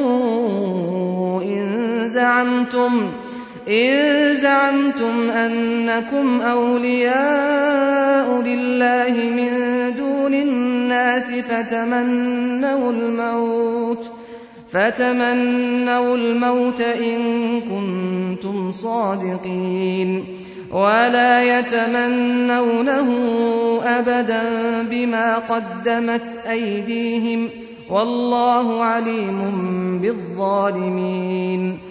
إن زعمتم إن زعمتم أنكم أولياء لله من دون الناس فتمنوا الموت فتمنوا الموت إن كنتم صادقين ولا يتمنونه أبدا بما قدمت أيديهم والله عليم بالظالمين